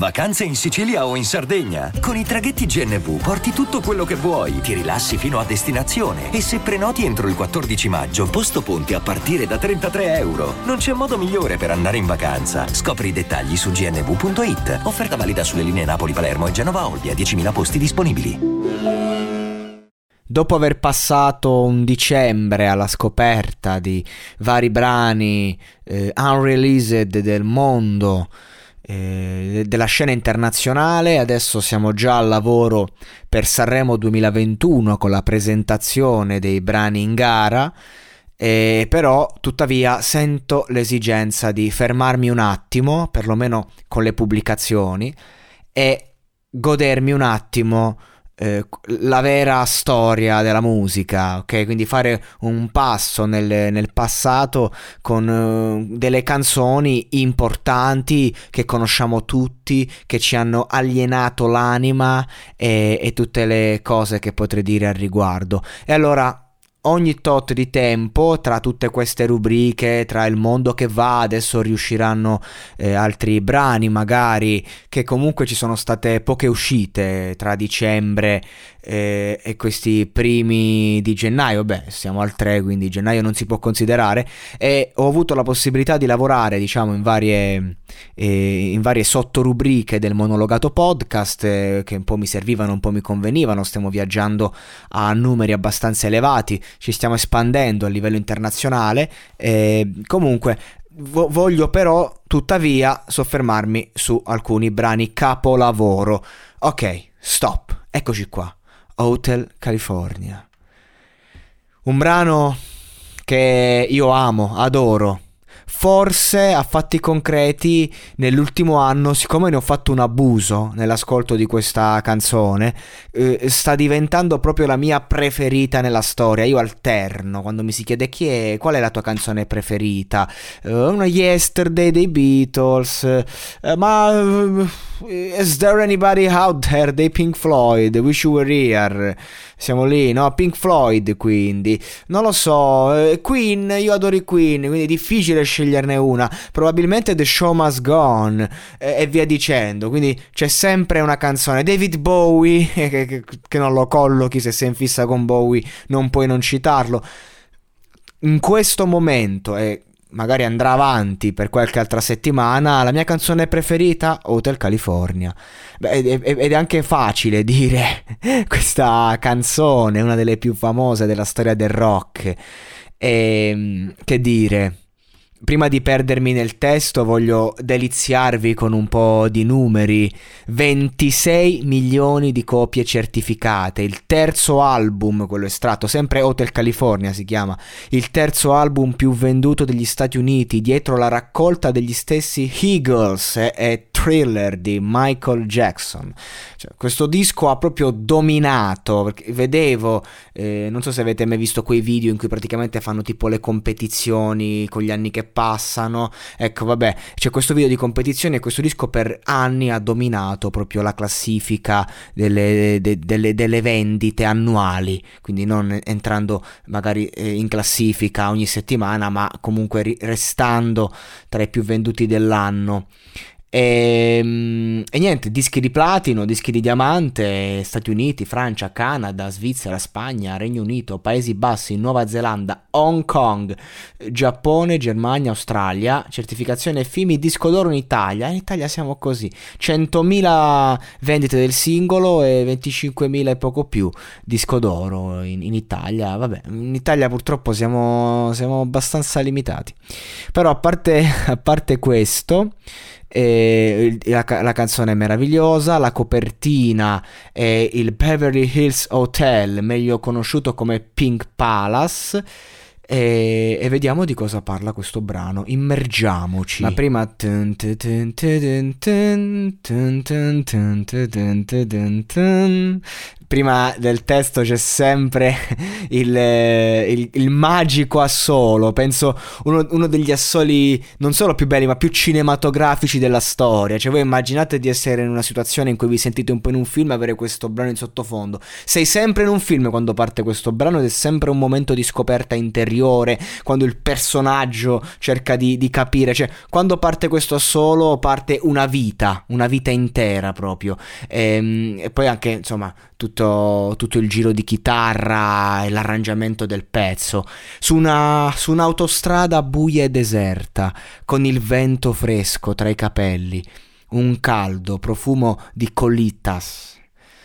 Vacanze in Sicilia o in Sardegna? Con i traghetti GNV porti tutto quello che vuoi, ti rilassi fino a destinazione e se prenoti entro il 14 maggio, posto ponti a partire da 33 euro. Non c'è modo migliore per andare in vacanza. Scopri i dettagli su gnv.it. Offerta valida sulle linee Napoli-Palermo e Genova-Olbia, 10.000 posti disponibili. Dopo aver passato un dicembre alla scoperta di vari brani eh, unreleased del mondo, eh, della scena internazionale, adesso siamo già al lavoro per Sanremo 2021 con la presentazione dei brani in gara. Eh, però tuttavia sento l'esigenza di fermarmi un attimo, perlomeno con le pubblicazioni, e godermi un attimo eh, la vera storia della musica, ok? Quindi fare un passo nel, nel passato con uh, delle canzoni importanti che conosciamo tutti, che ci hanno alienato l'anima e, e tutte le cose che potrei dire al riguardo. E allora ogni tot di tempo tra tutte queste rubriche, tra il mondo che va, adesso riusciranno eh, altri brani magari che comunque ci sono state poche uscite tra dicembre eh, e questi primi di gennaio, beh siamo al 3 quindi gennaio non si può considerare e ho avuto la possibilità di lavorare diciamo in varie, eh, in varie sottorubriche del monologato podcast eh, che un po' mi servivano, un po' mi convenivano, stiamo viaggiando a numeri abbastanza elevati ci stiamo espandendo a livello internazionale. Eh, comunque, vo- voglio però tuttavia soffermarmi su alcuni brani capolavoro. Ok, stop, eccoci qua. Hotel California. Un brano che io amo, adoro forse a fatti concreti nell'ultimo anno, siccome ne ho fatto un abuso nell'ascolto di questa canzone, eh, sta diventando proprio la mia preferita nella storia. Io alterno quando mi si chiede chi è, qual è la tua canzone preferita. Uh, una Yesterday dei Beatles, uh, ma uh, is there anybody out there dei Pink Floyd? Wish you were here. Siamo lì, no? Pink Floyd quindi. Non lo so, Queen, io adoro i Queen, quindi è difficile sceglierne una. Probabilmente The Show Must Go On eh, e via dicendo. Quindi c'è sempre una canzone. David Bowie, che, che, che non lo collochi se sei in fissa con Bowie, non puoi non citarlo. In questo momento, e magari andrà avanti per qualche altra settimana, la mia canzone preferita, Hotel California. Beh, ed è anche facile dire questa canzone, una delle più famose della storia del rock. E, ehm, che dire, Prima di perdermi nel testo voglio deliziarvi con un po' di numeri. 26 milioni di copie certificate, il terzo album, quello estratto, sempre Hotel California si chiama, il terzo album più venduto degli Stati Uniti, dietro la raccolta degli stessi Eagles e, e Thriller di Michael Jackson. Cioè, questo disco ha proprio dominato, vedevo, eh, non so se avete mai visto quei video in cui praticamente fanno tipo le competizioni con gli anni che passano. Ecco, vabbè, c'è questo video di competizione e questo disco per anni ha dominato proprio la classifica delle, de, delle, delle vendite annuali, quindi non entrando magari eh, in classifica ogni settimana, ma comunque restando tra i più venduti dell'anno. E, ehm, e, niente, dischi di platino, dischi di diamante, Stati Uniti, Francia, Canada, Svizzera, Spagna, Regno Unito, Paesi Bassi, Nuova Zelanda, Hong Kong, Giappone, Germania, Australia, certificazione FIMI, disco d'oro in Italia. In Italia siamo così, 100.000 vendite del singolo e 25.000 e poco più disco d'oro in, in Italia. Vabbè, in Italia purtroppo siamo, siamo abbastanza limitati. Però a parte, a parte questo... E la, la, canzone è meravigliosa, la copertina è il Beverly Hills Hotel, meglio conosciuto come Pink Palace. e, e, vediamo di cosa parla questo brano. Immergiamoci. Ma prima prima del testo c'è sempre il, il, il magico assolo, penso uno, uno, degli assoli non solo più belli ma più cinematografici della storia, cioè voi immaginate di essere in una situazione in cui vi sentite un po' in un film e avere questo brano in sottofondo, sei sempre in un film quando parte questo brano ed è sempre un momento di scoperta interiore, quando il personaggio cerca di, di capire, cioè quando parte questo assolo parte una vita, una vita intera proprio. E, ehm, e poi anche insomma tutto, tutto, il giro di chitarra e l'arrangiamento del pezzo, su, una, su un'autostrada buia e deserta, con il vento fresco tra i capelli, un caldo profumo di colitas.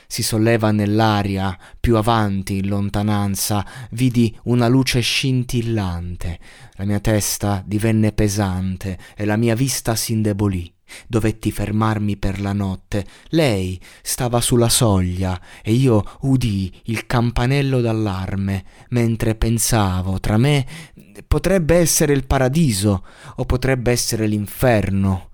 Si solleva nell'aria, più avanti, in lontananza, vidi una luce scintillante. La mia testa divenne pesante e la mia vista s'indebolì. Dovetti fermarmi per la notte. Lei stava sulla soglia e io udii il campanello d'allarme mentre pensavo tra me potrebbe essere il paradiso o potrebbe essere l'inferno.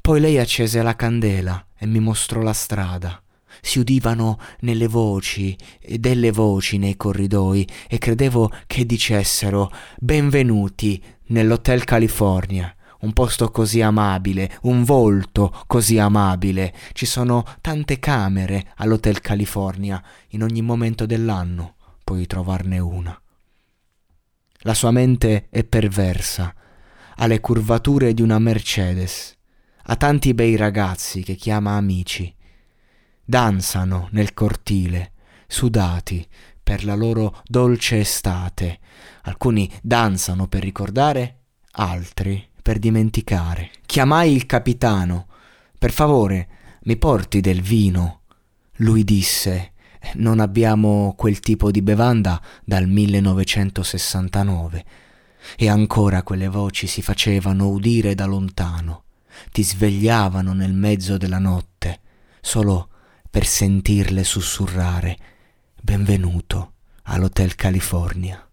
Poi lei accese la candela e mi mostrò la strada. Si udivano nelle voci e delle voci nei corridoi e credevo che dicessero benvenuti nell'Hotel California un posto così amabile, un volto così amabile. Ci sono tante camere all'Hotel California, in ogni momento dell'anno puoi trovarne una. La sua mente è perversa, ha le curvature di una Mercedes, ha tanti bei ragazzi che chiama amici. Danzano nel cortile, sudati per la loro dolce estate. Alcuni danzano per ricordare, altri per dimenticare. Chiamai il capitano. Per favore, mi porti del vino. Lui disse non abbiamo quel tipo di bevanda dal 1969. E ancora quelle voci si facevano udire da lontano, ti svegliavano nel mezzo della notte, solo per sentirle sussurrare Benvenuto all'Hotel California.